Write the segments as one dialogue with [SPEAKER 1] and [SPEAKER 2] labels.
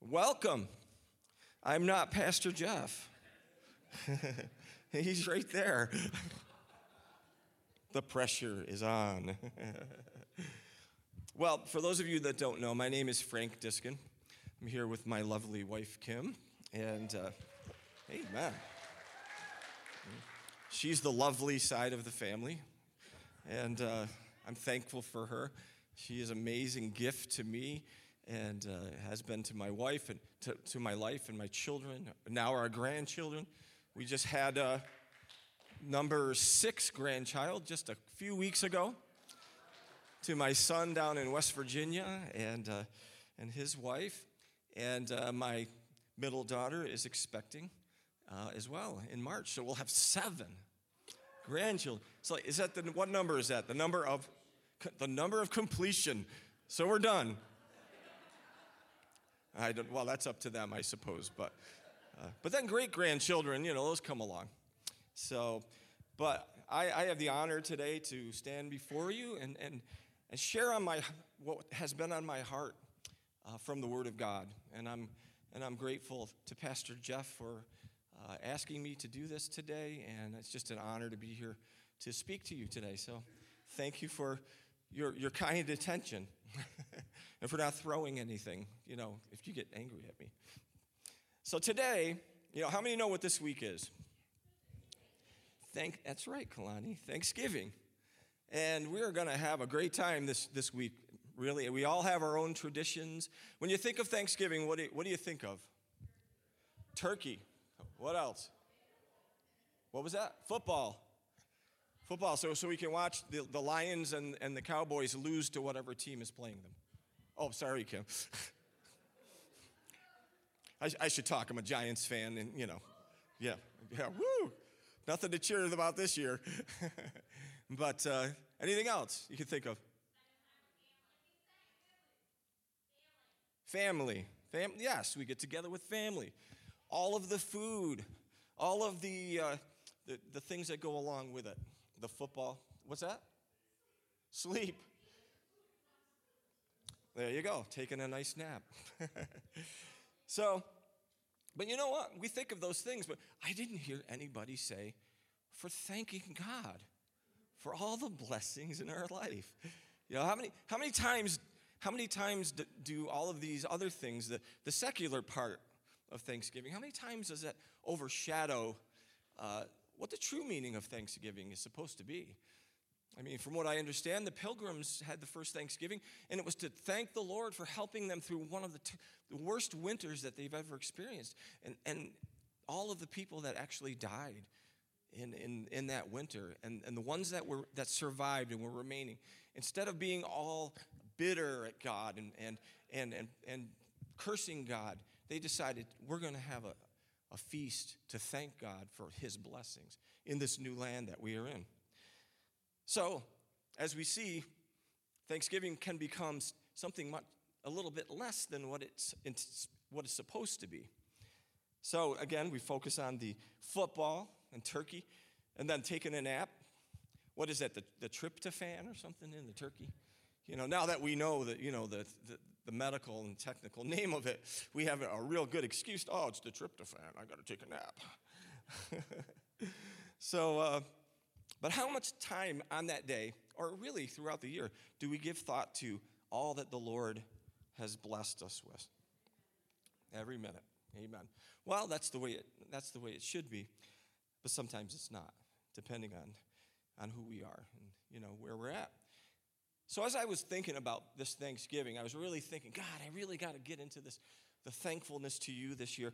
[SPEAKER 1] Welcome. I'm not Pastor Jeff. He's right there. the pressure is on. well, for those of you that don't know, my name is Frank Diskin. I'm here with my lovely wife, Kim. And, uh, amen. She's the lovely side of the family. And uh, I'm thankful for her. She is an amazing gift to me and uh, has been to my wife and to, to, my life and my children, now our grandchildren. We just had uh, number six grandchild just a few weeks ago to my son down in West Virginia and, uh, and his wife. And uh, my middle daughter is expecting uh, as well in March. So we'll have seven grandchildren. So is that the, what number is that? The number of, the number of completion. So we're done. I don't, well, that's up to them, I suppose. But, uh, but then great grandchildren, you know, those come along. So, but I, I, have the honor today to stand before you and, and, and share on my, what has been on my heart uh, from the Word of God. And I'm, and I'm grateful to Pastor Jeff for uh, asking me to do this today. And it's just an honor to be here to speak to you today. So thank you for your, your kind attention and for not throwing anything, you know, if you get angry at me. So today, you know, how many know what this week is? Thank, that's right, Kalani, Thanksgiving. And we're going to have a great time this, this week, really. We all have our own traditions. When you think of Thanksgiving, what do you, what do you think of? Turkey. What else? What was that? Football. Football, so, so we can watch the, the Lions and, and the Cowboys lose to whatever team is playing them. Oh, sorry, Kim. I, I should talk. I'm a Giants fan, and you know, yeah, yeah, woo! Nothing to cheer about this year. but uh, anything else you can think of? Family. Fam- yes, we get together with family. All of the food, all of the, uh, the, the things that go along with it the football. What's that? Sleep. There you go, taking a nice nap. so, but you know what? We think of those things, but I didn't hear anybody say for thanking God for all the blessings in our life. You know, how many, how many times, how many times do all of these other things, the, the secular part of Thanksgiving, how many times does that overshadow uh, what the true meaning of Thanksgiving is supposed to be. I mean, from what I understand, the pilgrims had the first Thanksgiving, and it was to thank the Lord for helping them through one of the, t- the worst winters that they've ever experienced. And, and all of the people that actually died in, in, in that winter, and, and the ones that, were, that survived and were remaining, instead of being all bitter at God and, and, and, and, and cursing God, they decided we're going to have a, a feast to thank God for his blessings in this new land that we are in. So, as we see, Thanksgiving can become something much, a little bit less than what it's, it's what it's supposed to be. So, again, we focus on the football and turkey, and then taking a nap. What is that, the, the tryptophan or something in the turkey? You know, now that we know that, you know, the, the, the medical and technical name of it, we have a real good excuse. To, oh, it's the tryptophan. I got to take a nap. so, uh, but how much time on that day, or really throughout the year, do we give thought to all that the Lord has blessed us with? Every minute. Amen. Well, that's the way it, that's the way it should be, but sometimes it's not, depending on, on who we are and you know where we're at. So as I was thinking about this Thanksgiving, I was really thinking, God, I really got to get into this, the thankfulness to you this year.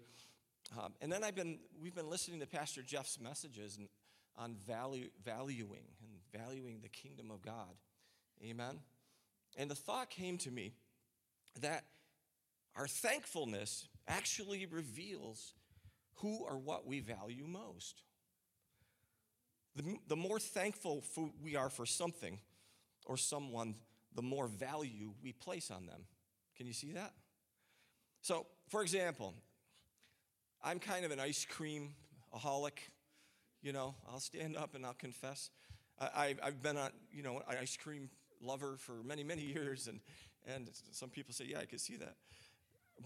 [SPEAKER 1] Um, and then I've been, we've been listening to Pastor Jeff's messages on value, valuing and valuing the kingdom of God. Amen. And the thought came to me that our thankfulness actually reveals who or what we value most. The, the more thankful we are for something, or someone, the more value we place on them. Can you see that? So, for example, I'm kind of an ice cream aholic. You know, I'll stand up and I'll confess. I, have been a, you know, an ice cream lover for many, many years, and, and some people say, yeah, I can see that.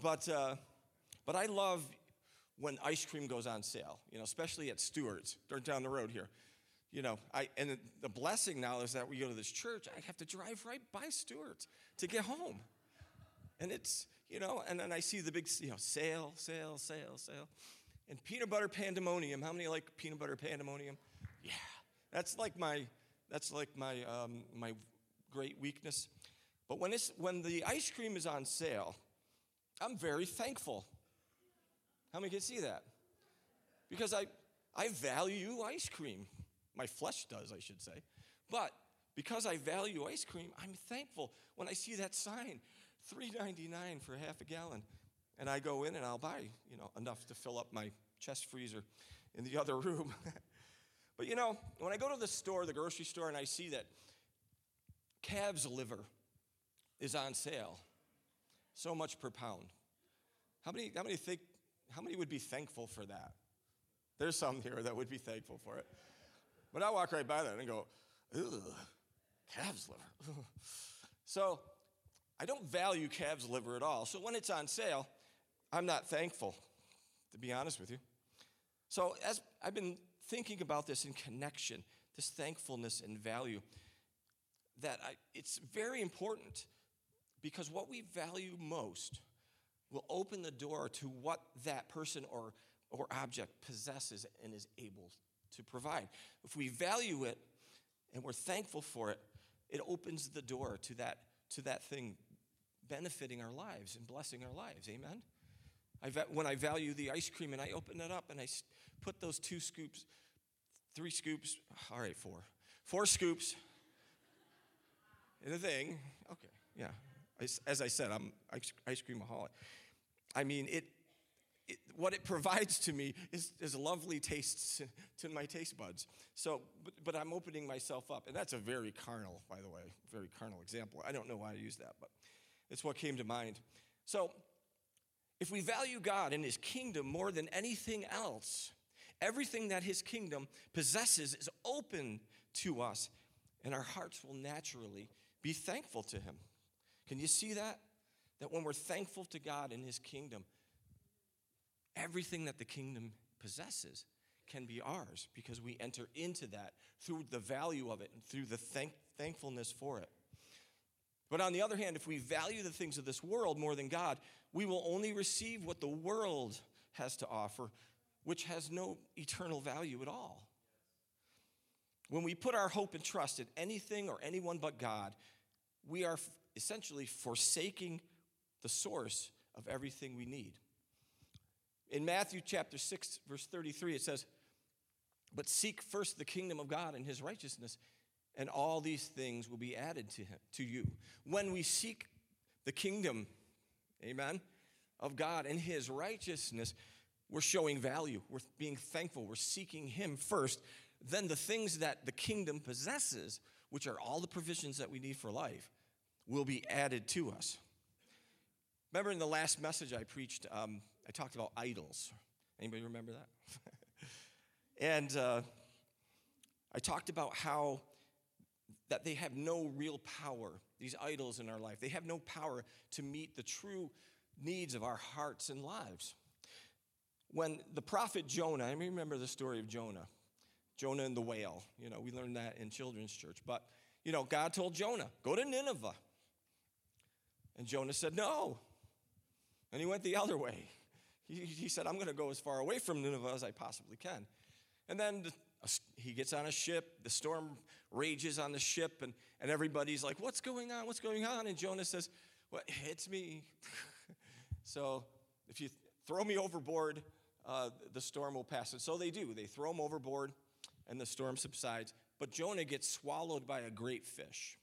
[SPEAKER 1] But, uh, But I love when ice cream goes on sale, you know, especially at Stewart's, down the road here. You know, I, and the blessing now is that we go to this church, I have to drive right by Stewart's to get home. And it's, you know, and then I see the big, you know, sale, sale, sale, sale. And peanut butter pandemonium. How many like peanut butter pandemonium? Yeah, that's like my, that's like my, um, my great weakness. But when, it's, when the ice cream is on sale, I'm very thankful. How many can see that? Because I, I value ice cream. My flesh does, I should say. But because I value ice cream, I'm thankful when I see that sign, $3.99 for half a gallon. And I go in and I'll buy, you know, enough to fill up my chest freezer in the other room. but you know, when I go to the store, the grocery store, and I see that calves liver is on sale, so much per pound. How many, how many think, how many would be thankful for that? There's some here that would be thankful for it. But I walk right by that and go, ugh, calf's liver. so I don't value calf's liver at all. So when it's on sale, I'm not thankful, to be honest with you. So as I've been thinking about this in connection, this thankfulness and value, that I, it's very important because what we value most will open the door to what that person or, or object possesses and is able to provide. If we value it and we're thankful for it, it opens the door to that, to that thing benefiting our lives and blessing our lives. Amen? I, when I value the ice cream and I open it up and I put those two scoops, three scoops, all right, four, four scoops in the thing. Okay, yeah. As I said, I'm ice cream aholic. I mean, it, it, what it provides to me is, is lovely tastes to my taste buds. So, but, but I'm opening myself up, and that's a very carnal, by the way, very carnal example. I don't know why I use that, but it's what came to mind. So, if we value God and His kingdom more than anything else, everything that His kingdom possesses is open to us, and our hearts will naturally be thankful to Him. Can you see that? That when we're thankful to God and His kingdom, everything that the kingdom possesses can be ours because we enter into that through the value of it and through the thank- thankfulness for it. But on the other hand, if we value the things of this world more than God, we will only receive what the world has to offer, which has no eternal value at all. When we put our hope and trust in anything or anyone but God, we are essentially forsaking the source of everything we need. In Matthew chapter 6, verse 33, it says, But seek first the kingdom of God and his righteousness, and all these things will be added to him to you. When we seek the kingdom, amen, of God and his righteousness, we're showing value. We're being thankful. We're seeking him first. Then the things that the kingdom possesses, which are all the provisions that we need for life, will be added to us. Remember in the last message I preached, um, I talked about idols. Anybody remember that? and uh, I talked about how that they have no real power, these idols in our life. They have no power to meet the true needs of our hearts and lives. When the prophet Jonah, I remember the story of Jonah, Jonah and the whale. You know, we learned that in children's church. But, you know, God told Jonah, go to Nineveh. And Jonah said, no. And he went the other way. He, he said, I'm going to go as far away from Nineveh as I possibly can. And then the, he gets on a ship, the storm rages on the ship, and, and everybody's like, What's going on? What's going on? And Jonah says, Well, it's me. so if you throw me overboard, uh, the storm will pass. And so they do. They throw him overboard, and the storm subsides. But Jonah gets swallowed by a great fish.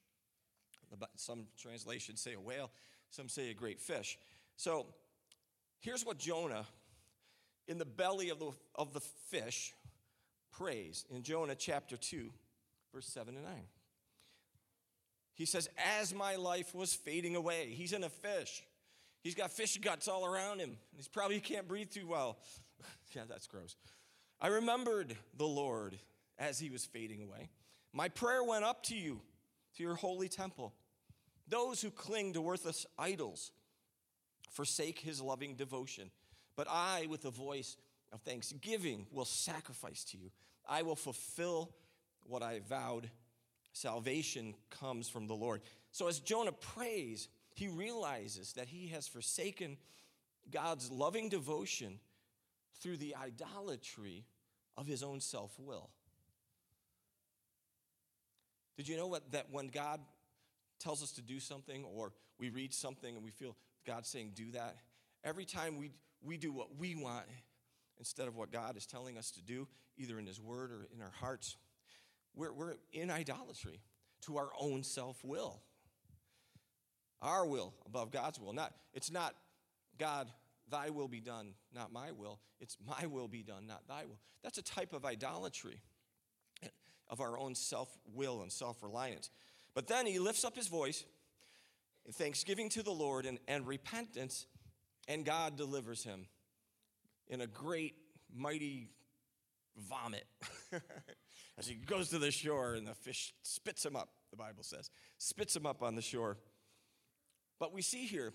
[SPEAKER 1] Some translations say a whale, some say a great fish. So here's what Jonah, in the belly of the, of the fish, prays in Jonah chapter 2, verse 7 and 9. He says, As my life was fading away, he's in a fish. He's got fish guts all around him. He's probably can't breathe too well. yeah, that's gross. I remembered the Lord as he was fading away. My prayer went up to you, to your holy temple. Those who cling to worthless idols forsake his loving devotion. But I, with a voice of thanksgiving, will sacrifice to you. I will fulfill what I vowed. Salvation comes from the Lord. So as Jonah prays, he realizes that he has forsaken God's loving devotion through the idolatry of his own self will. Did you know what, that when God tells us to do something or we read something and we feel God saying, do that, every time we, we do what we want instead of what God is telling us to do, either in His Word or in our hearts, we're, we're in idolatry to our own self will. Our will above God's will. Not, it's not God, thy will be done, not my will. It's my will be done, not thy will. That's a type of idolatry of our own self will and self reliance. But then he lifts up his voice in thanksgiving to the Lord and, and repentance, and God delivers him in a great, mighty vomit as he goes to the shore and the fish spits him up, the Bible says, spits him up on the shore. But we see here,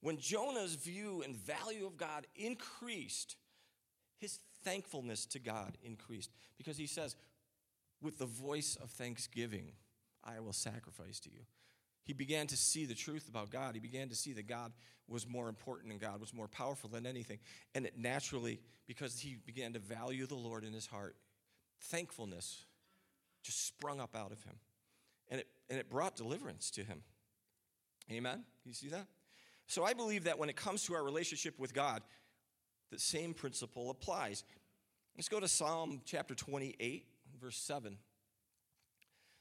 [SPEAKER 1] when Jonah's view and value of God increased, his thankfulness to God increased because he says, with the voice of thanksgiving, I will sacrifice to you. He began to see the truth about God. He began to see that God was more important and God was more powerful than anything. And it naturally, because he began to value the Lord in his heart, thankfulness just sprung up out of him. And it, and it brought deliverance to him. Amen? You see that? So I believe that when it comes to our relationship with God, the same principle applies. Let's go to Psalm chapter 28 verse 7.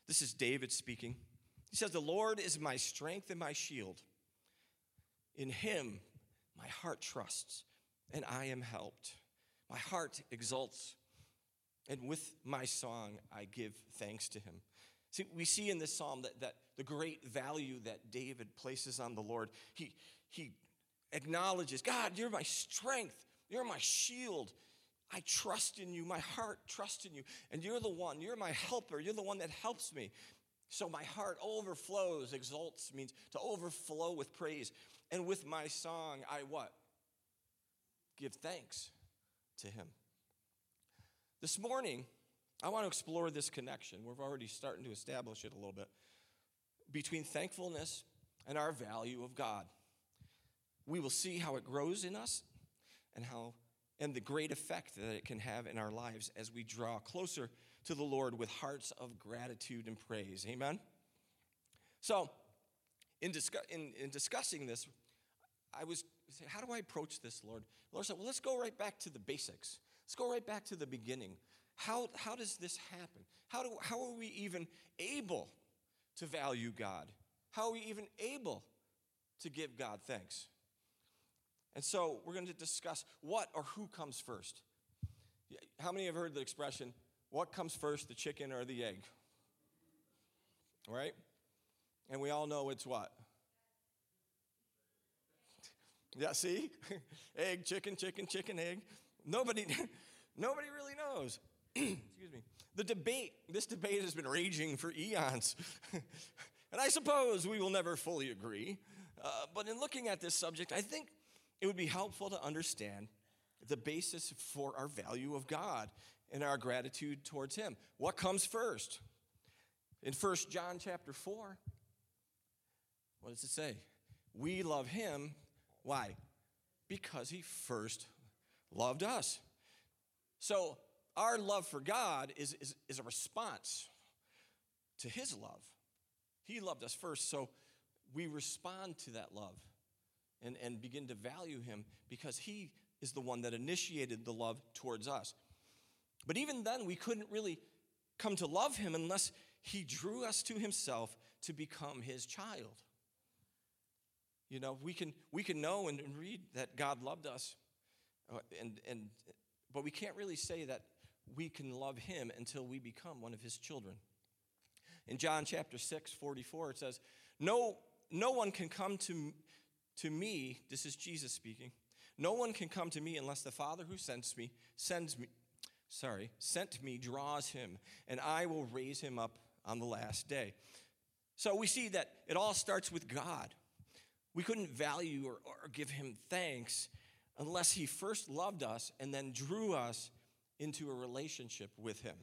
[SPEAKER 1] This is David speaking. He says, The Lord is my strength and my shield. In him my heart trusts, and I am helped. My heart exults, and with my song I give thanks to him. See, we see in this psalm that, that the great value that David places on the Lord. He, he acknowledges, God, you're my strength, you're my shield. I trust in you. My heart trusts in you. And you're the one, you're my helper. You're the one that helps me. So my heart overflows, exalts means to overflow with praise. And with my song, I what? Give thanks to him. This morning, I want to explore this connection. We're already starting to establish it a little bit between thankfulness and our value of God. We will see how it grows in us and how and the great effect that it can have in our lives as we draw closer to the Lord with hearts of gratitude and praise. Amen? So, in, discuss, in, in discussing this, I was saying, how do I approach this, Lord? The Lord said, well, let's go right back to the basics. Let's go right back to the beginning. How, how does this happen? How, do, how are we even able to value God? How are we even able to give God thanks? And so we're going to discuss what or who comes first. How many have heard the expression, what comes first, the chicken or the egg? Right? And we all know it's what? Yeah, see? egg, chicken, chicken, chicken, egg. Nobody, nobody really knows. Excuse me. The debate, this debate has been raging for eons. and I suppose we will never fully agree. Uh, but in looking at this subject, I think it would be helpful to understand the basis for our value of God and our gratitude towards Him. What comes first? In 1 John chapter 4, what does it say? We love Him. Why? Because He first loved us. So, our love for God is, is, is a response to His love. He loved us first, so we respond to that love and, and begin to value him because he is the one that initiated the love towards us. But even then, we couldn't really come to love him unless he drew us to himself to become his child. You know, we can, we can know and read that God loved us, uh, and, and, but we can't really say that we can love him until we become one of his children. In John chapter 6, 44, it says, No, no one can come to, to me, this is Jesus speaking, no one can come to me unless the Father who sends me, sends me, sorry, sent me draws him, and I will raise him up on the last day. So we see that it all starts with God. We couldn't value or, or give him thanks unless he first loved us and then drew us into a relationship with him.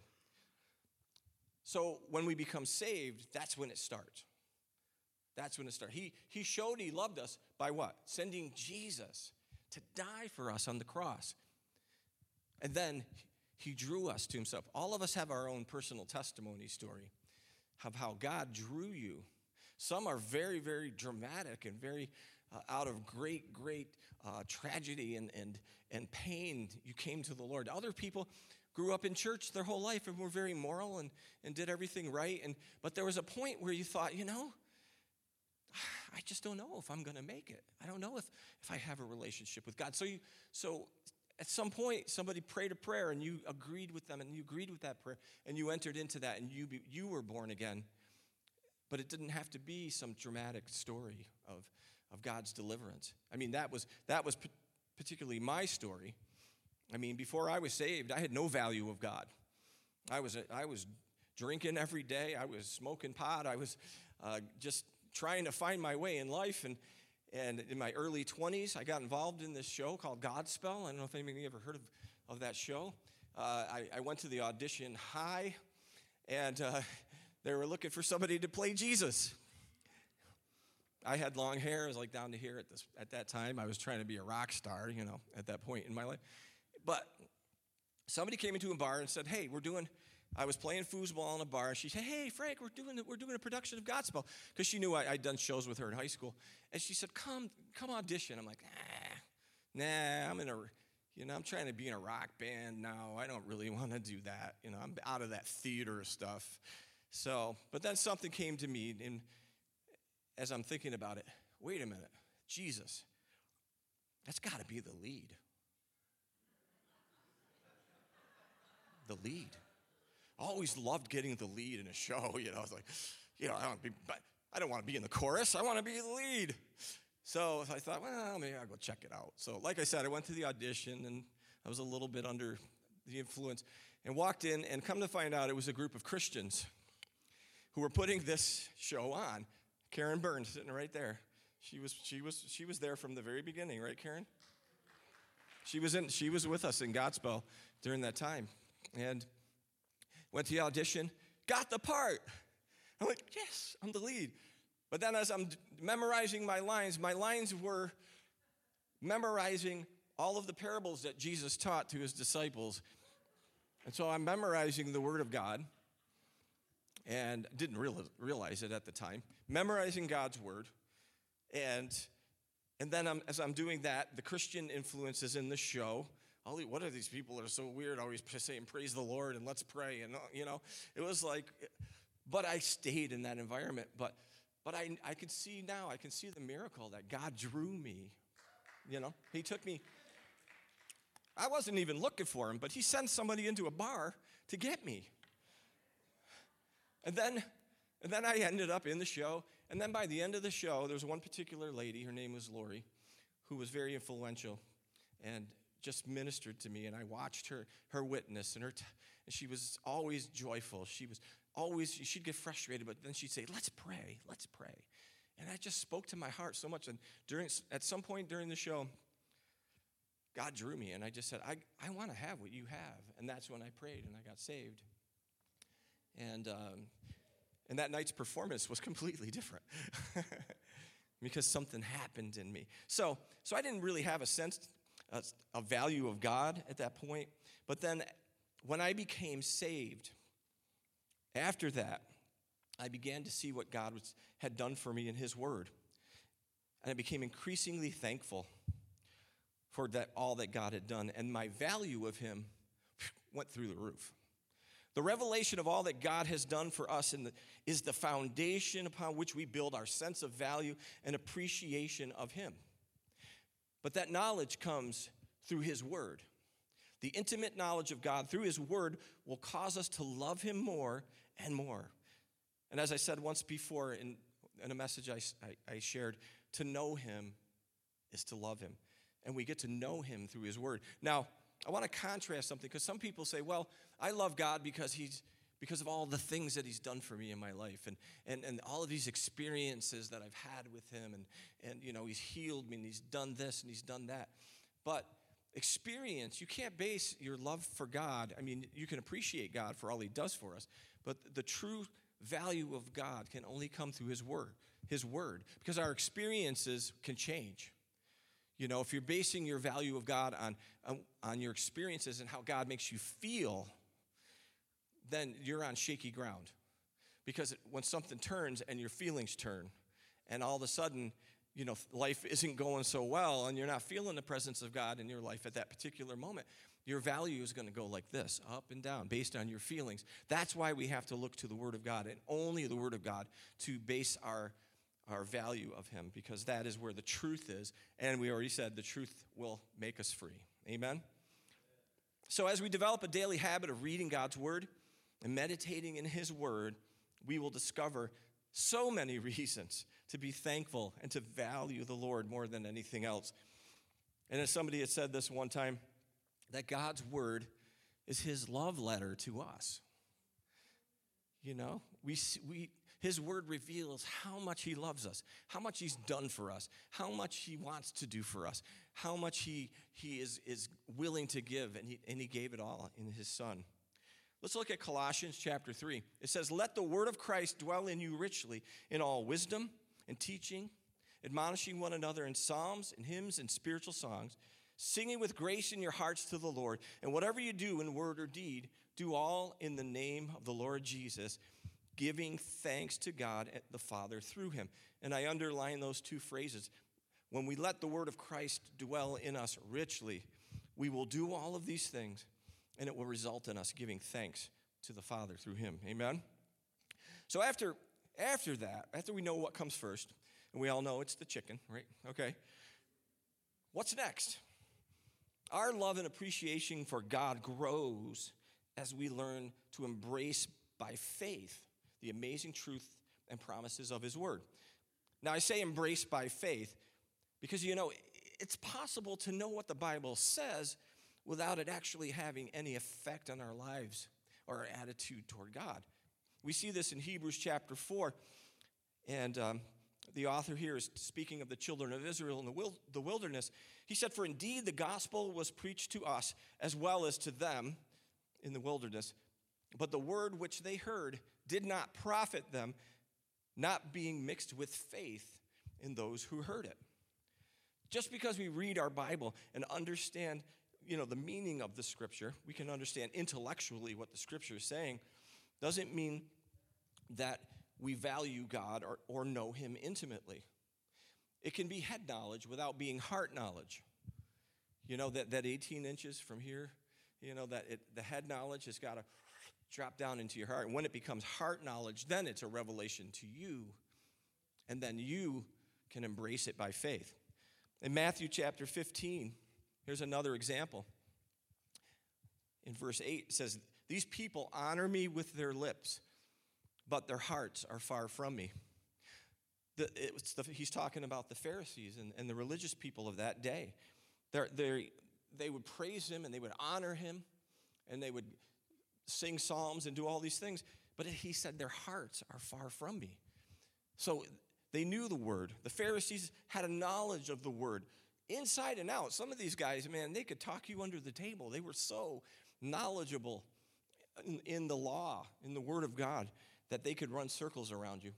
[SPEAKER 1] So when we become saved, that's when it starts. That's when it starts. He, he showed he loved us by what? Sending Jesus to die for us on the cross. And then he drew us to himself. All of us have our own personal testimony story of how God drew you. Some are very, very dramatic and very uh, out of great, great uh, tragedy and, and, and pain, you came to the Lord. Other people grew up in church their whole life and were very moral and, and did everything right. And, but there was a point where you thought, you know, I just don't know if I'm going to make it. I don't know if, if I have a relationship with God. So, you, so at some point, somebody prayed a prayer and you agreed with them and you agreed with that prayer and you entered into that and you, be, you were born again. But it didn't have to be some dramatic story of, of God's deliverance. I mean, that was, that was particularly my story. I mean, before I was saved, I had no value of God. I was, I was drinking every day, I was smoking pot, I was uh, just trying to find my way in life. And, and in my early 20s, I got involved in this show called Godspell. I don't know if anybody ever heard of, of that show. Uh, I, I, went to the audition high, and uh, they were looking for somebody to play Jesus. I had long hair, it was like down to here at, this, at that time. I was trying to be a rock star, you know, at that point in my life. But somebody came into a bar and said, Hey, we're doing, I was playing foosball in a bar. She said, Hey, Frank, we're doing, we're doing a production of Godspell. Because she knew I, had done shows with her in high school. And she said, Come, come audition. I'm like, Nah, nah, I'm in a, you know, I'm trying to be in a rock band now. I don't really want to do that. You know, I'm out of that theater stuff. So, but then something came to me, and as I'm thinking about it, wait a minute, Jesus, that's got to be the lead. The lead. I always loved getting the lead in a show. You know, I was like, you know, I don't, be, I don't want to be in the chorus. I want to be the lead. So I thought, well, maybe I'll go check it out. So, like I said, I went to the audition and I was a little bit under the influence and walked in and come to find out it was a group of Christians who were putting this show on. Karen Burns sitting right there. She was, she was, she was there from the very beginning, right, Karen? She was, in, she was with us in Godspell during that time. And went to the audition, got the part. I'm like, yes, I'm the lead. But then as I'm memorizing my lines, my lines were memorizing all of the parables that Jesus taught to his disciples. And so I'm memorizing the Word of God and didn't realize it at the time, memorizing God's Word. And, and then I'm, as I'm doing that, the Christian influences in the show all, what are these people that are so weird always saying praise the Lord and let's pray and uh, you know? It was like but I stayed in that environment but but I, I could see now I can see the miracle that God drew me you know? He took me I wasn't even looking for him but he sent somebody into a bar to get me. And then and then I ended up in the show and then by the end of the show there was one particular lady her name was Lori who was very influential and just ministered to me and I watched her her witness and her t- and she was always joyful. She was always she'd get frustrated but then she'd say, "Let's pray. Let's pray." And I just spoke to my heart so much and during at some point during the show God drew me and I just said, "I I want to have what you have." And that's when I prayed and I got saved. And um, and that night's performance was completely different. because something happened in me. So, so I didn't really have a sense a, value of God at that point. But then when I became saved, after that, I began to see what God was, had done for me in His Word. And I became increasingly thankful for that, all that God had done. And my value of Him went through the roof. The revelation of all that God has done for us the, is the foundation upon which we build our sense of value and appreciation of Him. But that knowledge comes through His Word. The intimate knowledge of God through His Word will cause us to love Him more and more. And as I said once before in, in a message I, I, I shared, to know Him is to love Him. And we get to know Him through His Word. Now, I want to contrast something because some people say, well, I love God because He's because of all the things that he's done for me in my life and, and, and all of these experiences that I've had with him. And, and, you know, he's healed me and he's done this and he's done that. But experience, you can't base your love for God. I mean, you can appreciate God for all He does for us, but the true value of God can only come through His Word, His Word, because our experiences can change. You know, if you're basing your value of God on, on, on your experiences and how God makes you feel, then you're on shaky ground. Because when something turns and your feelings turn, and all of a sudden, you know, life isn't going so well and you're not feeling the presence of God in your life at that particular moment, your value is going to go like this, up and down, based on your feelings. That's why we have to look to the Word of God and only the Word of God to base our our value of him because that is where the truth is. And we already said the truth will make us free. Amen? So, as we develop a daily habit of reading God's word and meditating in his word, we will discover so many reasons to be thankful and to value the Lord more than anything else. And as somebody had said this one time, that God's word is his love letter to us. You know, we, we, his word reveals how much He loves us, how much He's done for us, how much He wants to do for us, how much He, he is, is willing to give, and he, and he gave it all in His Son. Let's look at Colossians chapter 3. It says, Let the word of Christ dwell in you richly in all wisdom and teaching, admonishing one another in psalms and hymns and spiritual songs, singing with grace in your hearts to the Lord. And whatever you do in word or deed, do all in the name of the Lord Jesus giving thanks to God the Father through him. And I underline those two phrases. When we let the word of Christ dwell in us richly, we will do all of these things, and it will result in us giving thanks to the Father through him. Amen? So after, after that, after we know what comes first, and we all know it's the chicken, right? Okay. What's next? Our love and appreciation for God grows as we learn to embrace by faith the amazing truth and promises of His Word. Now, I say embrace by faith because, you know, it's possible to know what the Bible says without it actually having any effect on our lives or our attitude toward God. We see this in Hebrews chapter 4, and um, the author here is speaking of the children of Israel in the, the wilderness. He said, For indeed the gospel was preached to us as well as to them in the wilderness, but the word which they heard did not profit them, not being mixed with faith in those who heard it. Just because we read our Bible and understand, you know, the meaning of the scripture, we can understand intellectually what the scripture is saying, doesn't mean that we value God or, or know him intimately. It can be head knowledge without being heart knowledge. You know, that, that 18 inches from here, you know, that it, the head knowledge has got to drop down into your heart. And when it becomes heart knowledge, then it's a revelation to you. And then you can embrace it by faith. In Matthew chapter 15, here's another example. In verse 8, it says, These people honor me with their lips, but their hearts are far from me. The, the, he's talking about the Pharisees and, and the religious people of that day. They're, they're, they would praise him and they would honor him and they would sing psalms and do all these things. But he said, Their hearts are far from me. So they knew the word. The Pharisees had a knowledge of the word inside and out. Some of these guys, man, they could talk you under the table. They were so knowledgeable in, in the law, in the word of God, that they could run circles around you.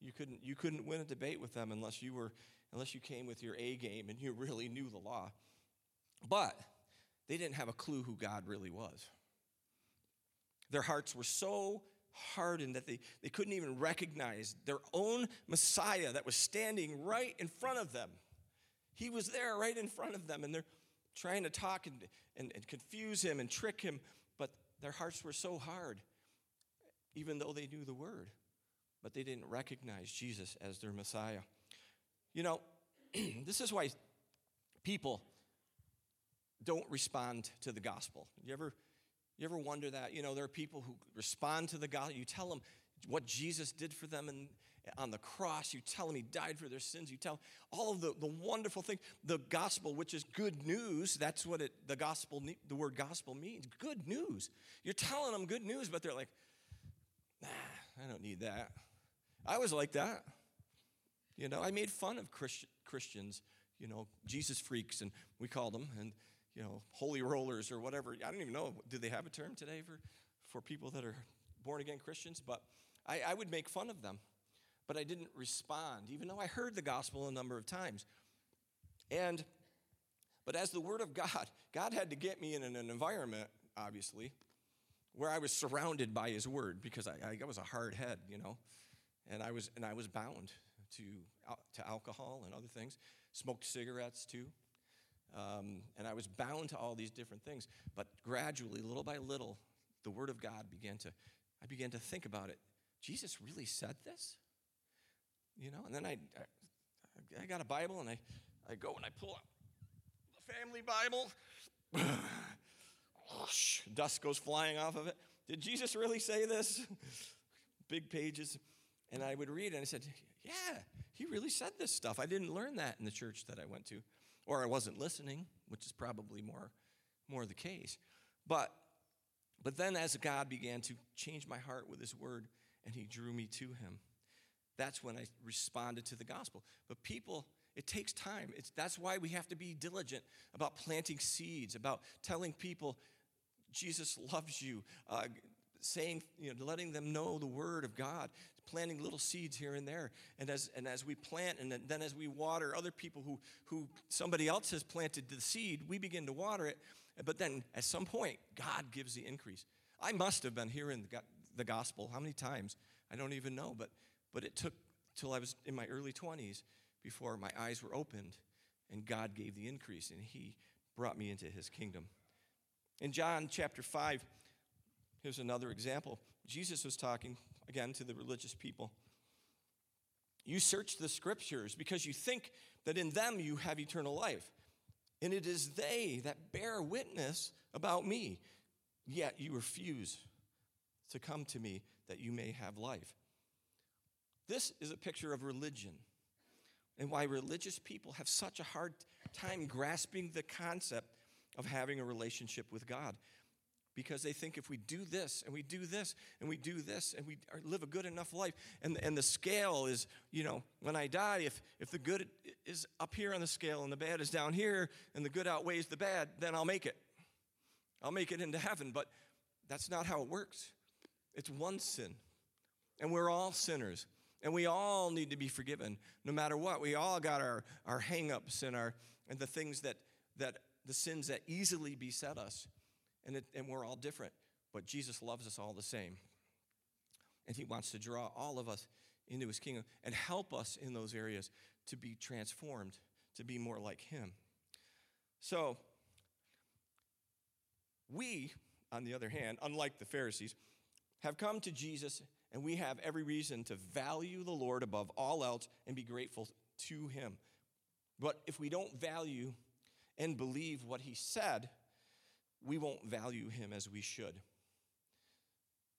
[SPEAKER 1] You couldn't, you couldn't win a debate with them unless you were unless you came with your A game and you really knew the law. But they didn't have a clue who God really was. Their hearts were so hardened that they, they couldn't even recognize their own Messiah that was standing right in front of them. He was there right in front of them, and they're trying to talk and, and, and confuse him and trick him, but their hearts were so hard, even though they knew the word, but they didn't recognize Jesus as their Messiah. You know, this is why people don't respond to the gospel. You ever you ever wonder that? You know, there are people who respond to the gospel. You tell them what Jesus did for them and on the cross. You tell them he died for their sins. You tell them all of the, the wonderful things. The gospel, which is good news, that's what it, the gospel, the word gospel means. Good news. You're telling them good news, but they're like, nah, I don't need that. I was like that. You know, I made fun of Christ, Christians, you know, Jesus freaks, and we called them, and, you know, holy rollers or whatever. I don't even know. Do they have a term today for, for people that are born again Christians? But I, I would make fun of them. But I didn't respond, even though I heard the gospel a number of times. And, but as the Word of God, God had to get me in an environment, obviously, where I was surrounded by His Word because I, I was a hard head, you know, and I was and I was bound to to alcohol and other things. Smoked cigarettes too, um, and I was bound to all these different things. But gradually, little by little, the Word of God began to. I began to think about it. Jesus really said this, you know. And then I, I, I got a Bible and I, I go and I pull out the family Bible. whoosh, dust goes flying off of it. Did Jesus really say this? Big pages. And I would read and I said, Yeah, he really said this stuff. I didn't learn that in the church that I went to. Or I wasn't listening, which is probably more, more the case. But but then as God began to change my heart with his word and he drew me to him, that's when I responded to the gospel. But people it takes time. It's, that's why we have to be diligent about planting seeds, about telling people Jesus loves you, uh, saying, you know, letting them know the word of God, planting little seeds here and there. And as, and as we plant and then as we water other people who, who somebody else has planted the seed, we begin to water it. But then at some point, God gives the increase. I must have been hearing the, gospel how many times? I don't even know, but, but it took till I was in my early 20s before my eyes were opened and God gave the increase and He brought me into His kingdom. In John chapter 5, here's another example. Jesus was talking again to the religious people. You search the scriptures because you think that in them you have eternal life. And it is they that bear witness about me. Yet you refuse to come to me that you may have life. This is a picture of religion and why religious people have such a hard time grasping the concept of having a relationship with God. Because they think if we do this and we do this and we do this and we live a good enough life, and, and the scale is, you know, when I die, if, if the good is up here on the scale and the bad is down here and the good outweighs the bad, then I'll make it. I'll make it into heaven. But that's not how it works. It's one sin. And we're all sinners. And we all need to be forgiven, no matter what. We all got our, our hang-ups and our and the things that that the sins that easily beset us. And, it, and we're all different. But Jesus loves us all the same. And he wants to draw all of us into his kingdom and help us in those areas to be transformed, to be more like him. So, we, on the other hand, unlike the Pharisees, have come to Jesus and we have every reason to value the Lord above all else and be grateful to him. But if we don't value and believe what he said, we won't value him as we should.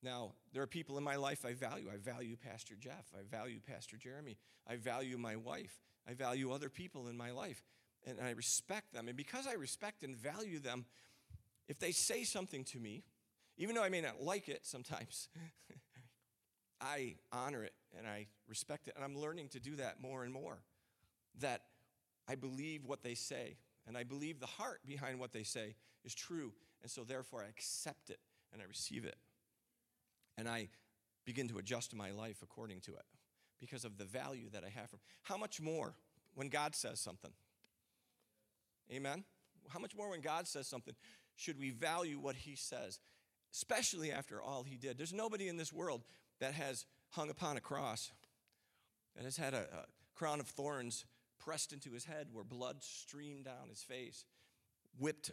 [SPEAKER 1] Now, there are people in my life I value. I value Pastor Jeff. I value Pastor Jeremy. I value my wife. I value other people in my life. And I respect them. And because I respect and value them, if they say something to me, even though I may not like it sometimes, I honor it and I respect it. And I'm learning to do that more and more. That I believe what they say and I believe the heart behind what they say is true. And so therefore I accept it and I receive it. And I begin to adjust my life according to it because of the value that I have from. How much more when God says something? Amen. How much more when God says something should we value what he says, especially after all he did? There's nobody in this world that has hung upon a cross, that has had a, a crown of thorns pressed into his head where blood streamed down his face, whipped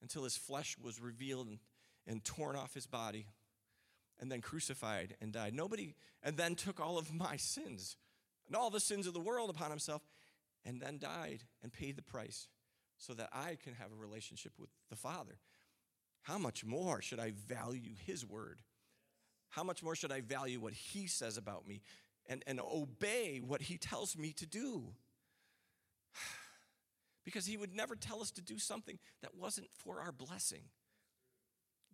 [SPEAKER 1] until his flesh was revealed and, and torn off his body, and then crucified and died. Nobody, and then took all of my sins and all the sins of the world upon himself, and then died and paid the price so that I can have a relationship with the Father. How much more should I value his word? How much more should I value what he says about me and, and obey what he tells me to do? because he would never tell us to do something that wasn't for our blessing,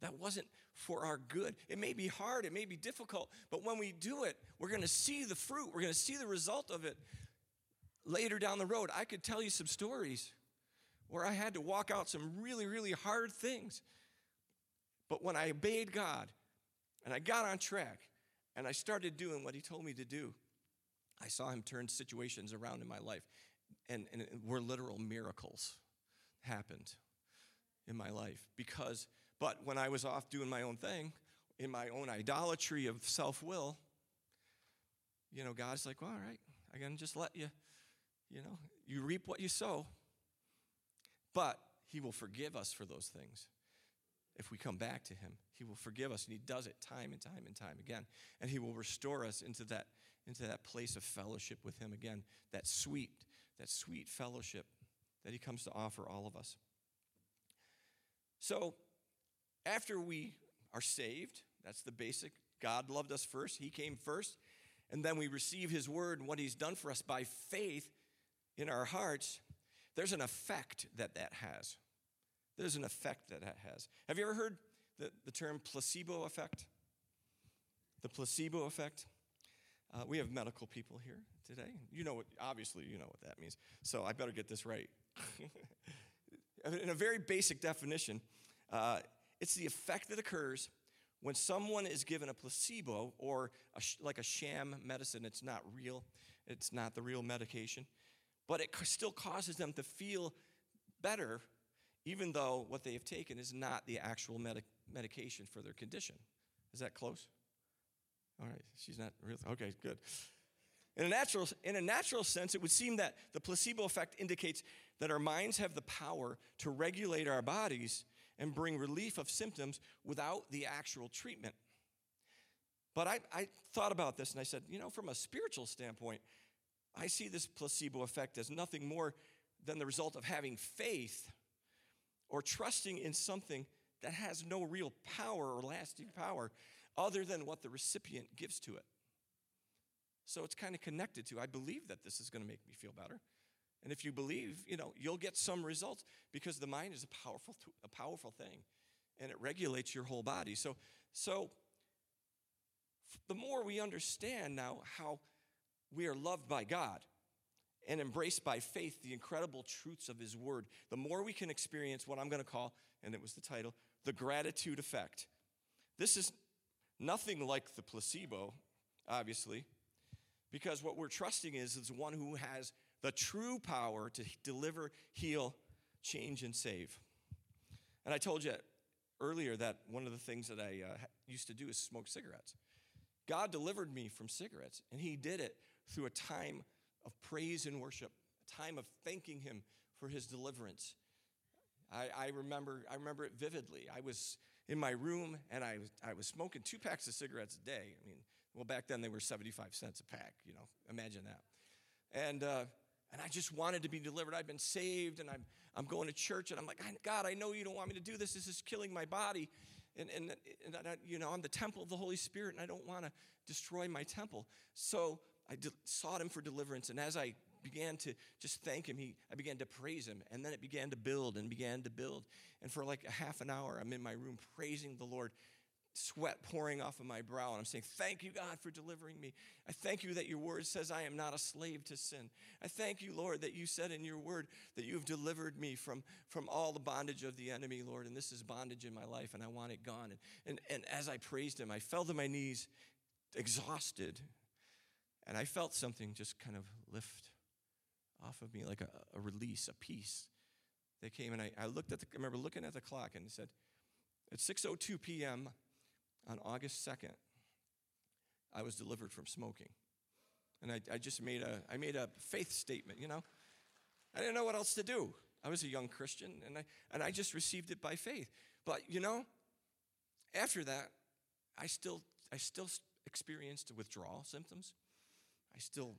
[SPEAKER 1] that wasn't for our good. It may be hard, it may be difficult, but when we do it, we're going to see the fruit, we're going to see the result of it. later down the road, I could tell you some stories where I had to walk out some really, really hard things. But when I obeyed God and I got on track and I started doing what He told me to do, I saw Him turn situations around in my life. And, and were literal miracles happened in my life. Because, but when I was off doing my own thing, in my own idolatry of self will, you know, God's like, well, all right, I'm going to just let you, you know, you reap what you sow. But He will forgive us for those things if we come back to Him. He will forgive us, and He does it time and time and time again. And He will restore us into that, into that place of fellowship with Him again, that sweet, that sweet fellowship that He comes to offer all of us. So, after we are saved, that's the basic. God loved us first, He came first, and then we receive His word and what He's done for us by faith in our hearts. There's an effect that that has. There's an effect that that has. Have you ever heard the, the term placebo effect? The placebo effect? Uh, we have medical people here today. You know what, obviously, you know what that means. So I better get this right. In a very basic definition, uh, it's the effect that occurs when someone is given a placebo or a sh- like a sham medicine. It's not real, it's not the real medication, but it still causes them to feel better, even though what they have taken is not the actual medic- medication for their condition. Is that close? All right, she's not real. Okay, good. In a, natural, in a natural sense, it would seem that the placebo effect indicates that our minds have the power to regulate our bodies and bring relief of symptoms without the actual treatment. But I, I thought about this and I said, you know, from a spiritual standpoint, I see this placebo effect as nothing more than the result of having faith or trusting in something that has no real power or lasting power other than what the recipient gives to it. So it's kind of connected to I believe that this is going to make me feel better. And if you believe, you know, you'll get some results because the mind is a powerful a powerful thing and it regulates your whole body. So so the more we understand now how we are loved by God and embraced by faith the incredible truths of his word, the more we can experience what I'm going to call and it was the title, the gratitude effect. This is nothing like the placebo, obviously, because what we're trusting is is one who has the true power to deliver, heal, change, and save. And I told you earlier that one of the things that I uh, used to do is smoke cigarettes. God delivered me from cigarettes, and He did it through a time of praise and worship, a time of thanking Him for His deliverance. I, I, remember, I remember it vividly. I was in my room and I was, I was smoking two packs of cigarettes a day. I mean, well, back then they were 75 cents a pack, you know, imagine that. And, uh, and I just wanted to be delivered. I've been saved and I'm, I'm going to church and I'm like, God, I know you don't want me to do this. This is killing my body. And, and, and I, you know, I'm the temple of the Holy Spirit and I don't want to destroy my temple. So I de- sought him for deliverance. And as I began to just thank him, he, I began to praise him. And then it began to build and began to build. And for like a half an hour, I'm in my room praising the Lord, sweat pouring off of my brow. And I'm saying, Thank you, God, for delivering me. I thank you that your word says I am not a slave to sin. I thank you, Lord, that you said in your word that you have delivered me from, from all the bondage of the enemy, Lord. And this is bondage in my life, and I want it gone. And, and, and as I praised him, I fell to my knees, exhausted. And I felt something just kind of lift off of me, like a, a release, a peace that came. And I, I looked at the, I remember looking at the clock and it said, at 6.02 p.m., on August 2nd, I was delivered from smoking. And I, I just made a, I made a faith statement, you know. I didn't know what else to do. I was a young Christian, and I, and I just received it by faith. But, you know, after that, I still, I still experienced withdrawal symptoms. I still,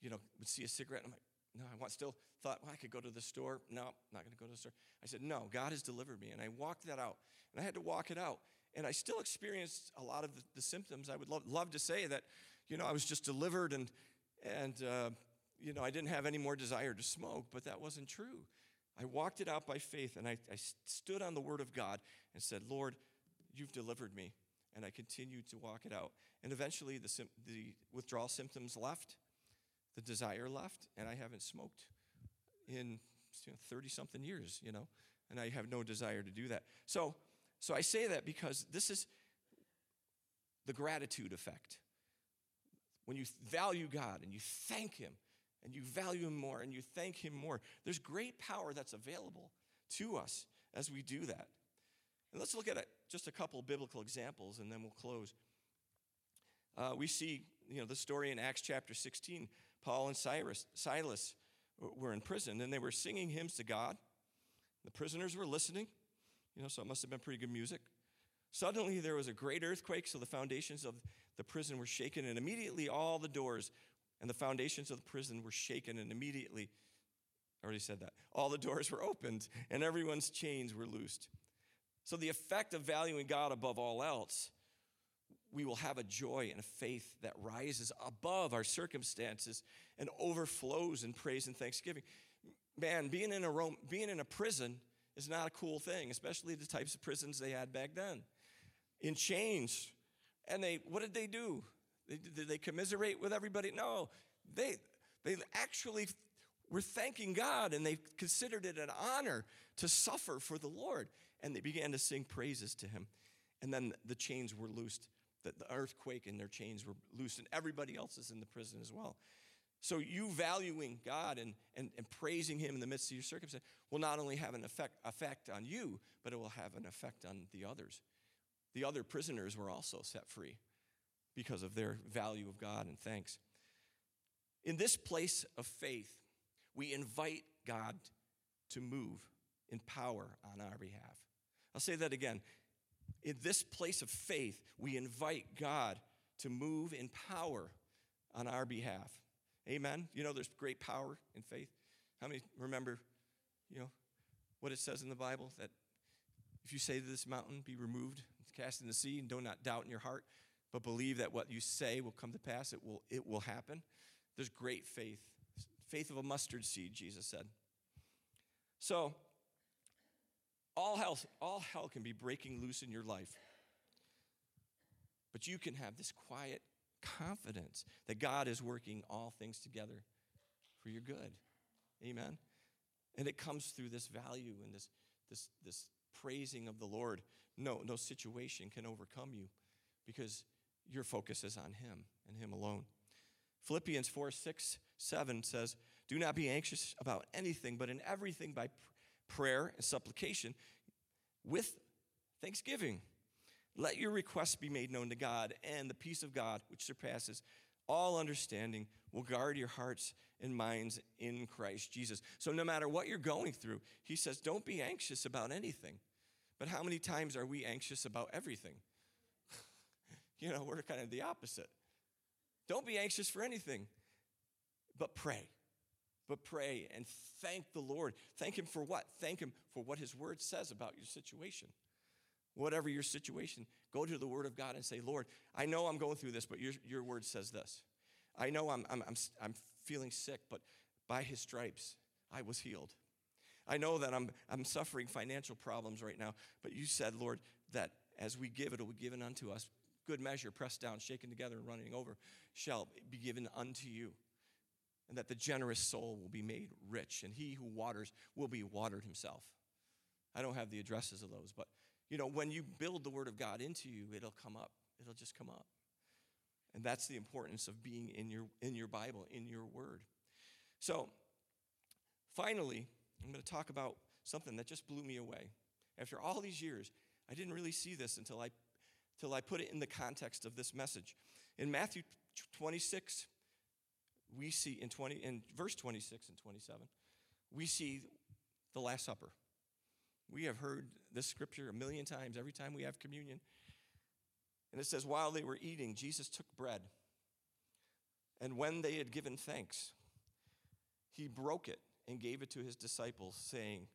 [SPEAKER 1] you know, would see a cigarette, and I'm like, no, I still thought, well, I could go to the store. No, not going to go to the store. I said, no, God has delivered me. And I walked that out. And I had to walk it out and I still experienced a lot of the, the symptoms. I would love, love, to say that, you know, I was just delivered and, and uh, you know, I didn't have any more desire to smoke, but that wasn't true. I walked it out by faith and I, I stood on the word of God and said, Lord, you've delivered me. And I continued to walk it out. And eventually the, the withdrawal symptoms left. The desire left, and I haven't smoked in 30 something years, you know, and I have no desire to do that. So, so I say that because this is the gratitude effect. When you value God and you thank Him and you value Him more and you thank Him more, there's great power that's available to us as we do that. And let's look at just a couple biblical examples and then we'll close. Uh, we see, you know, the story in Acts chapter 16. Paul and Cyrus, Silas were in prison and they were singing hymns to God. The prisoners were listening, you know, so it must have been pretty good music. Suddenly there was a great earthquake, so the foundations of the prison were shaken, and immediately all the doors and the foundations of the prison were shaken, and immediately, I already said that, all the doors were opened, and everyone's chains were loosed. So the effect of valuing God above all else, we will have a joy and a faith that rises above our circumstances and overflows in praise and thanksgiving. Man, being in a Rome, being in a prison is not a cool thing, especially the types of prisons they had back then. In chains, and they, what did they do? They, did they commiserate with everybody? No, they, they actually were thanking God and they considered it an honor to suffer for the Lord. And they began to sing praises to him. And then the chains were loosed. The, the earthquake and their chains were loosed, and everybody else is in the prison as well. So you valuing God and, and, and praising Him in the midst of your circumstance will not only have an effect, effect on you, but it will have an effect on the others. The other prisoners were also set free because of their value of God and thanks. In this place of faith, we invite God to move in power on our behalf. I'll say that again. In this place of faith, we invite God to move in power on our behalf. Amen. You know, there's great power in faith. How many remember, you know, what it says in the Bible that if you say to this mountain, be removed, cast in the sea, and do not doubt in your heart, but believe that what you say will come to pass, it will, it will happen. There's great faith. Faith of a mustard seed, Jesus said. So, all hell, all hell can be breaking loose in your life. But you can have this quiet confidence that God is working all things together for your good. Amen. And it comes through this value and this, this, this praising of the Lord. No, no situation can overcome you because your focus is on Him and Him alone. Philippians 4 6, 7 says, Do not be anxious about anything, but in everything by prayer and supplication with thanksgiving. Let your requests be made known to God, and the peace of God, which surpasses all understanding, will guard your hearts and minds in Christ Jesus. So, no matter what you're going through, he says, don't be anxious about anything. But how many times are we anxious about everything? you know, we're kind of the opposite. Don't be anxious for anything, but pray. But pray and thank the Lord. Thank Him for what? Thank Him for what His Word says about your situation. Whatever your situation, go to the Word of God and say, Lord, I know I'm going through this, but your, your Word says this. I know I'm, I'm, I'm, I'm feeling sick, but by His stripes, I was healed. I know that I'm, I'm suffering financial problems right now, but you said, Lord, that as we give, it will be given unto us. Good measure, pressed down, shaken together, and running over, shall be given unto you. And that the generous soul will be made rich, and he who waters will be watered himself. I don't have the addresses of those, but you know, when you build the Word of God into you, it'll come up. It'll just come up. And that's the importance of being in your, in your Bible, in your Word. So, finally, I'm going to talk about something that just blew me away. After all these years, I didn't really see this until I, until I put it in the context of this message. In Matthew 26, we see in 20 in verse 26 and 27, we see the Last Supper. We have heard this scripture a million times every time we have communion. And it says, While they were eating, Jesus took bread. And when they had given thanks, he broke it and gave it to his disciples, saying,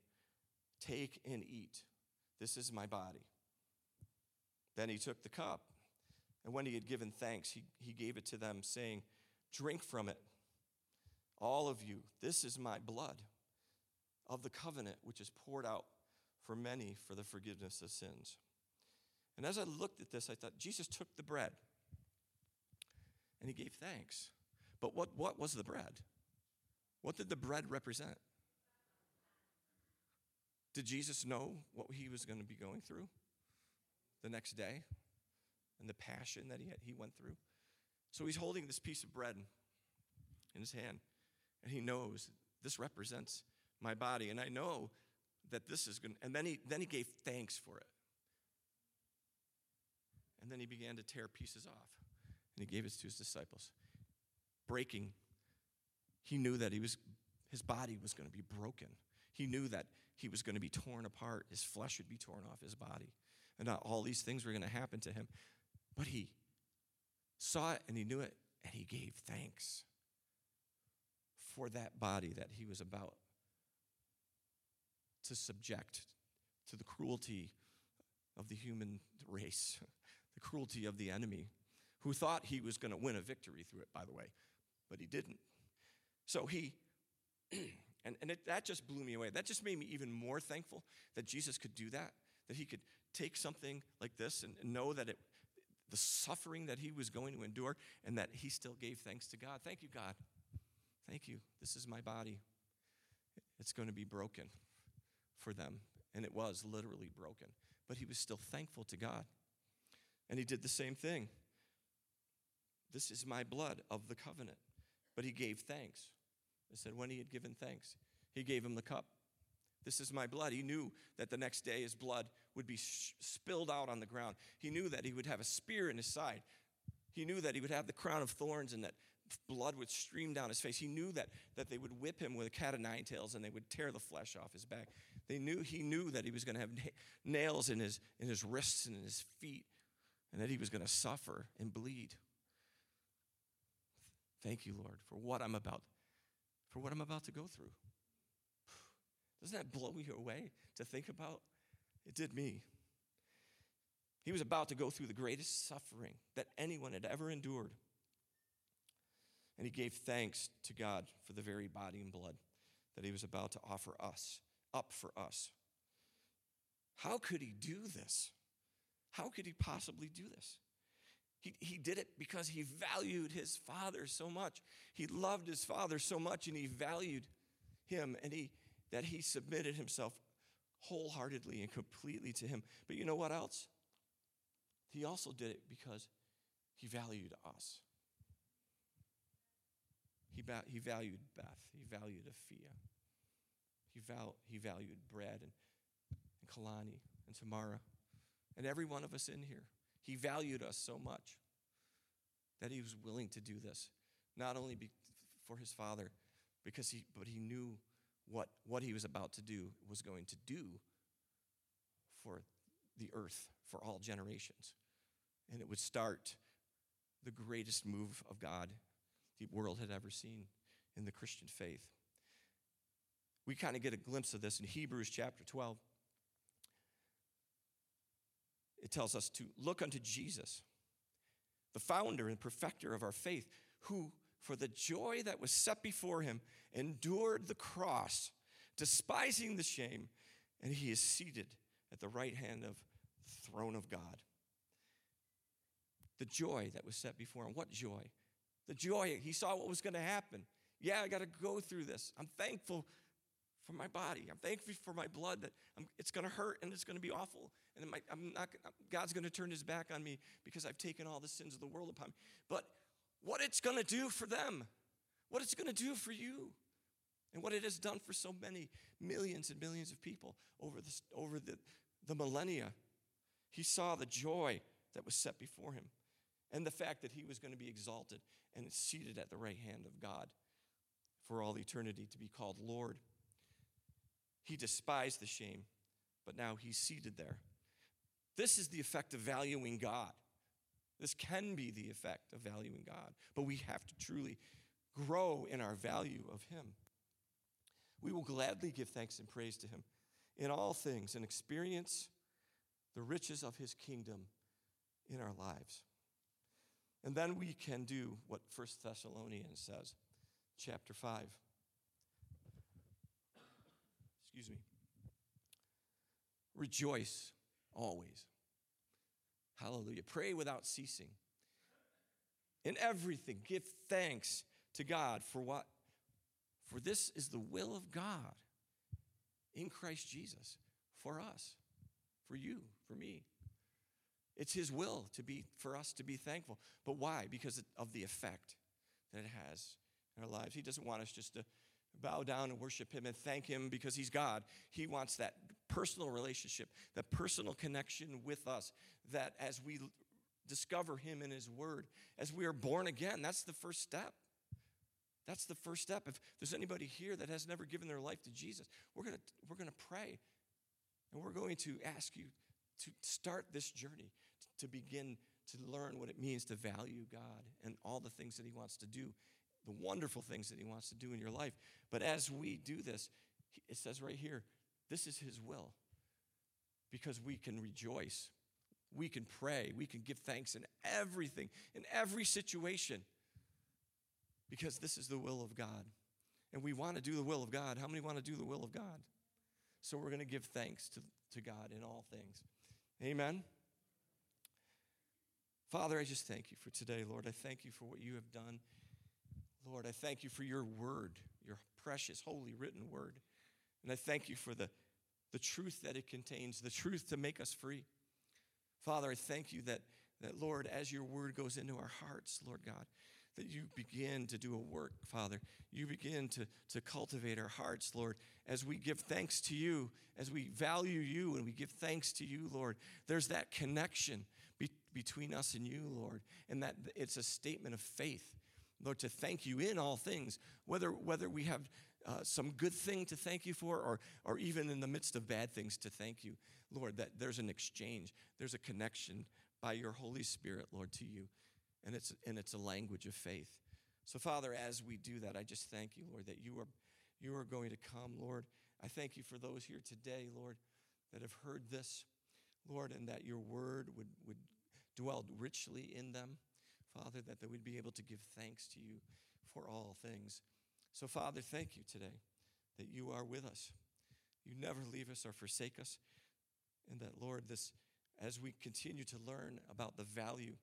[SPEAKER 1] Take and eat. This is my body. Then he took the cup, and when he had given thanks, he, he gave it to them, saying, Drink from it, all of you. This is my blood of the covenant, which is poured out for many for the forgiveness of sins. And as I looked at this, I thought, Jesus took the bread and he gave thanks. But what, what was the bread? What did the bread represent? Did Jesus know what he was going to be going through the next day and the passion that he, had, he went through? So he's holding this piece of bread in his hand, and he knows this represents my body, and I know that this is going. to, And then he then he gave thanks for it, and then he began to tear pieces off, and he gave it to his disciples, breaking. He knew that he was his body was going to be broken. He knew that he was going to be torn apart. His flesh would be torn off his body, and not all these things were going to happen to him. But he saw it and he knew it, and he gave thanks for that body that he was about to subject to the cruelty of the human race, the cruelty of the enemy, who thought he was going to win a victory through it, by the way, but he didn't. So he, and, and it, that just blew me away. That just made me even more thankful that Jesus could do that, that he could take something like this and, and know that it, the suffering that he was going to endure, and that he still gave thanks to God. Thank you, God. Thank you. This is my body. It's going to be broken for them. And it was literally broken. But he was still thankful to God. And he did the same thing. This is my blood of the covenant. But he gave thanks. It said, when he had given thanks, he gave him the cup. This is my blood. He knew that the next day his blood would be sh- spilled out on the ground. He knew that he would have a spear in his side. He knew that he would have the crown of thorns and that blood would stream down his face. He knew that, that they would whip him with a cat of nine tails and they would tear the flesh off his back. They knew he knew that he was going to have nails in his, in his wrists and in his feet and that he was going to suffer and bleed. Thank you, Lord, for what I'm about, for what I'm about to go through. Doesn't that blow you away to think about? It did me. He was about to go through the greatest suffering that anyone had ever endured. And he gave thanks to God for the very body and blood that he was about to offer us, up for us. How could he do this? How could he possibly do this? He, he did it because he valued his father so much. He loved his father so much and he valued him and he that he submitted himself wholeheartedly and completely to him. But you know what else? He also did it because he valued us. He, ba- he valued Beth. He valued Afia. He, val- he valued Brad and, and Kalani and Tamara and every one of us in here. He valued us so much that he was willing to do this, not only be, for his father, because he, but he knew what, what he was about to do was going to do for the earth for all generations. And it would start the greatest move of God the world had ever seen in the Christian faith. We kind of get a glimpse of this in Hebrews chapter 12. It tells us to look unto Jesus, the founder and perfecter of our faith, who, for the joy that was set before him, endured the cross, despising the shame, and he is seated at the right hand of the throne of God. The joy that was set before him. What joy? The joy. He saw what was going to happen. Yeah, I got to go through this. I'm thankful for my body. I'm thankful for my blood that I'm, it's going to hurt and it's going to be awful. And I'm not, God's going to turn his back on me because I've taken all the sins of the world upon me. But what it's going to do for them, what it's going to do for you, and what it has done for so many millions and millions of people over, this, over the, the millennia. He saw the joy that was set before him and the fact that he was going to be exalted and is seated at the right hand of God for all eternity to be called Lord. He despised the shame, but now he's seated there. This is the effect of valuing God. This can be the effect of valuing God, but we have to truly grow in our value of Him. We will gladly give thanks and praise to Him in all things and experience the riches of His kingdom in our lives. And then we can do what First Thessalonians says, chapter 5. Excuse me. Rejoice always. Hallelujah. Pray without ceasing. In everything, give thanks, to God for what? For this is the will of God in Christ Jesus for us, for you, for me. It's his will to be for us to be thankful. But why? Because of the effect that it has in our lives. He doesn't want us just to bow down and worship him and thank him because he's God. He wants that personal relationship, that personal connection with us, that as we discover him in his word, as we are born again, that's the first step. That's the first step. If there's anybody here that has never given their life to Jesus, we're going to we're going to pray and we're going to ask you to start this journey, to begin to learn what it means to value God and all the things that He wants to do, the wonderful things that He wants to do in your life. But as we do this, it says right here, this is His will because we can rejoice. We can pray. We can give thanks in everything, in every situation, because this is the will of God. And we want to do the will of God. How many want to do the will of God? So we're going to give thanks to, to God in all things. Amen. Father, I just thank you for today, Lord. I thank you for what you have done. Lord, I thank you for your word, your precious, holy, written word. And I thank you for the, the truth that it contains, the truth to make us free. Father, I thank you that, that, Lord, as your word goes into our hearts, Lord God, that you begin to do a work, Father. You begin to, to cultivate our hearts, Lord, as we give thanks to you, as we value you and we give thanks to you, Lord. There's that connection between us and you, Lord, and that it's a statement of faith, Lord, to thank you in all things, whether, whether we have uh, some good thing to thank you for, or, or even in the midst of bad things to thank you, Lord, that there's an exchange, there's a connection by your Holy Spirit, Lord, to you and it's, and it's a language of faith. So, Father, as we do that, I just thank you, Lord, that you are, you are going to come, Lord. I thank you for those here today, Lord, that have heard this, Lord, and that your word would, would dwell richly in them, Father, that would be able to give thanks to you for all things. So, Father, thank you today that you are with us. You never leave us or forsake us. And that, Lord, this as we continue to learn about the value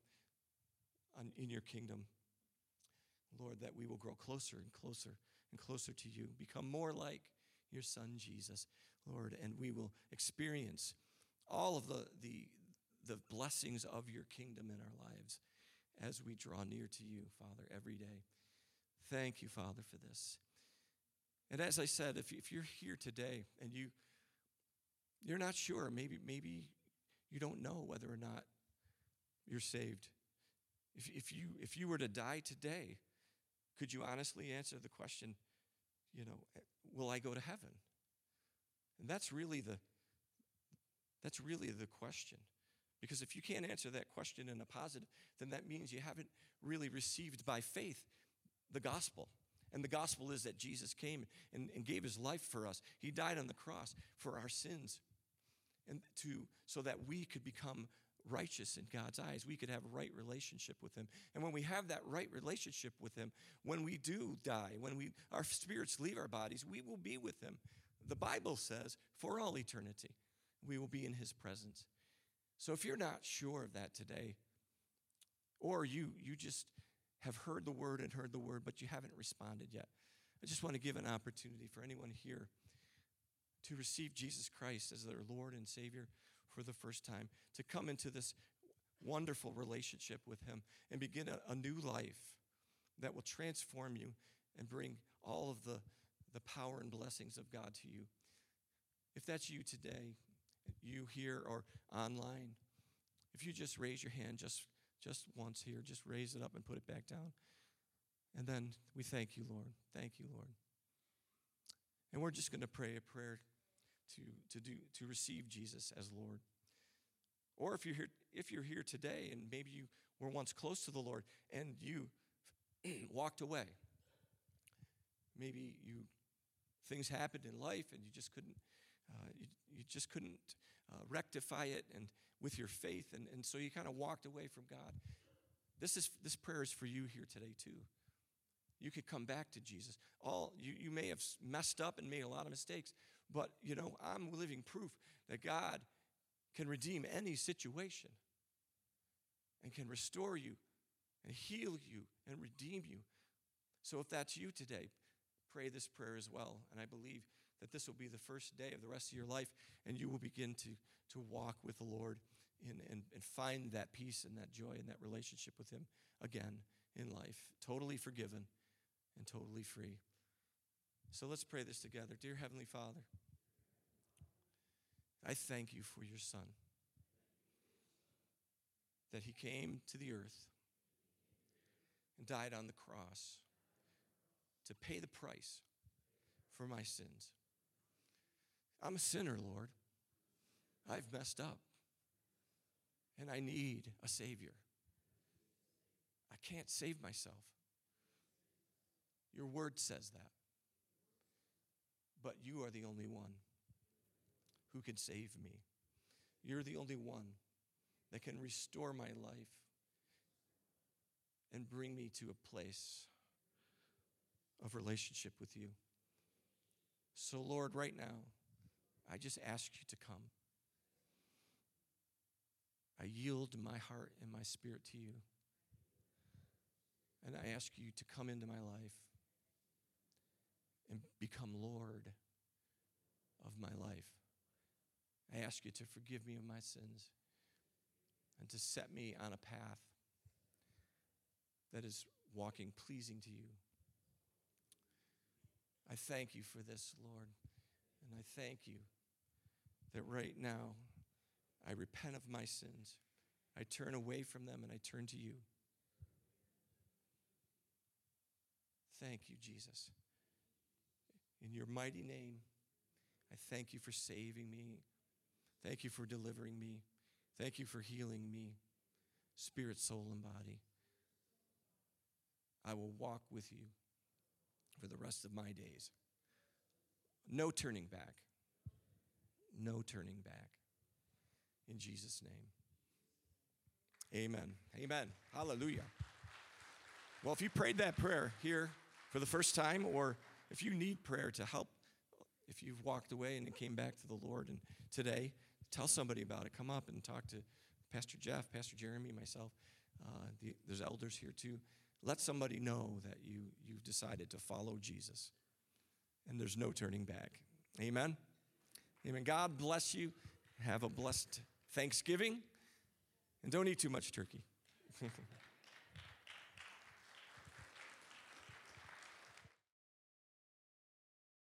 [SPEAKER 1] on, in your kingdom. Lord, that we will grow closer and closer and closer to you, become more like your son Jesus, Lord, and we will experience all of the, the, the blessings of your kingdom in our lives as we draw near to you, Father, every day. Thank you, Father, for this. And as I said, if, if you're here today and you you're not sure, maybe maybe you don't know whether or not you're saved. If, if, you, if you were to die today, could you honestly answer the question, you know, will I go to heaven? And that's really the, that's really the question. Because if you can't answer that question in a positive, then that means you haven't really received by faith the gospel. And the gospel is that Jesus came and, and, gave his life for us. He died on the cross for our sins and to so that we could become righteous in God's eyes. We could have a right relationship with Him. And when we have that right relationship with Him, when we do die, when we, our spirits leave our bodies, we will be with Him. The Bible says, for all eternity, we will be in His presence. So if you're not sure of that today, or you, you just have heard the word and heard the word, but you haven't responded yet, I just want to give an opportunity for anyone here to receive Jesus Christ as their Lord and Savior for the first time, to come into this wonderful relationship with Him and begin a, a new life that will transform you and bring all of the, the power and blessings of God to you. If that's you today, you here or online, if you just raise your hand just, just once here, just raise it up and put it back down. And then we thank you, Lord. Thank you, Lord. And we're just going to pray a prayer to, to, do, to receive Jesus as Lord. Or if you're, here, if you're here today and maybe you were once close to the Lord and you walked away, maybe you things happened in life and you just couldn't uh, you, you, just couldn't uh, rectify it and with your faith and, and so you kind of walked away from god this is this prayer is for you here today too you could come back to jesus all you, you may have messed up and made a lot of mistakes but, you know, I'm living proof that God can redeem any situation and can restore you and heal you and redeem you. So if that's you today, pray this prayer as well. And I believe that this will be the first day of the rest of your life, and you will begin to, to walk with the Lord and, and, and find that peace and that joy and that relationship with Him again in life, totally forgiven and totally free. So let's pray this together. Dear Heavenly Father, I thank you for your Son, that He came to the earth and died on the cross to pay the price for my sins. I'm a sinner, Lord. I've messed up. And I need a Savior. I can't save myself. Your word says that. But you are the only one who can save me. You're the only one that can restore my life and bring me to a place of relationship with you. So, Lord, right now, I just ask you to come. I yield my heart and my spirit to you. And I ask you to come into my life and become Lord of my life. I ask you to forgive me of my sins and to set me on a path that is walking pleasing to you. I thank you for this, Lord. And I thank you that right now I repent of my sins. I turn away from them and I turn to you. Thank you, Jesus. In your mighty name, I thank you for saving me. Thank you for delivering me. Thank you for healing me, spirit, soul, and body. I will walk with you for the rest of my days. No turning back. No turning back. In Jesus' name. Amen. Amen. Hallelujah. Well, if you prayed that prayer here for the first time, or if you need prayer to help, if you've walked away and came back to the Lord and today, tell somebody about it. Come up and talk to Pastor Jeff, Pastor Jeremy, myself. Uh, the, there's elders here too. Let somebody know that you, you've decided to follow Jesus and there's no turning back. Amen. Amen. God bless you. Have a blessed Thanksgiving and don't eat too much turkey.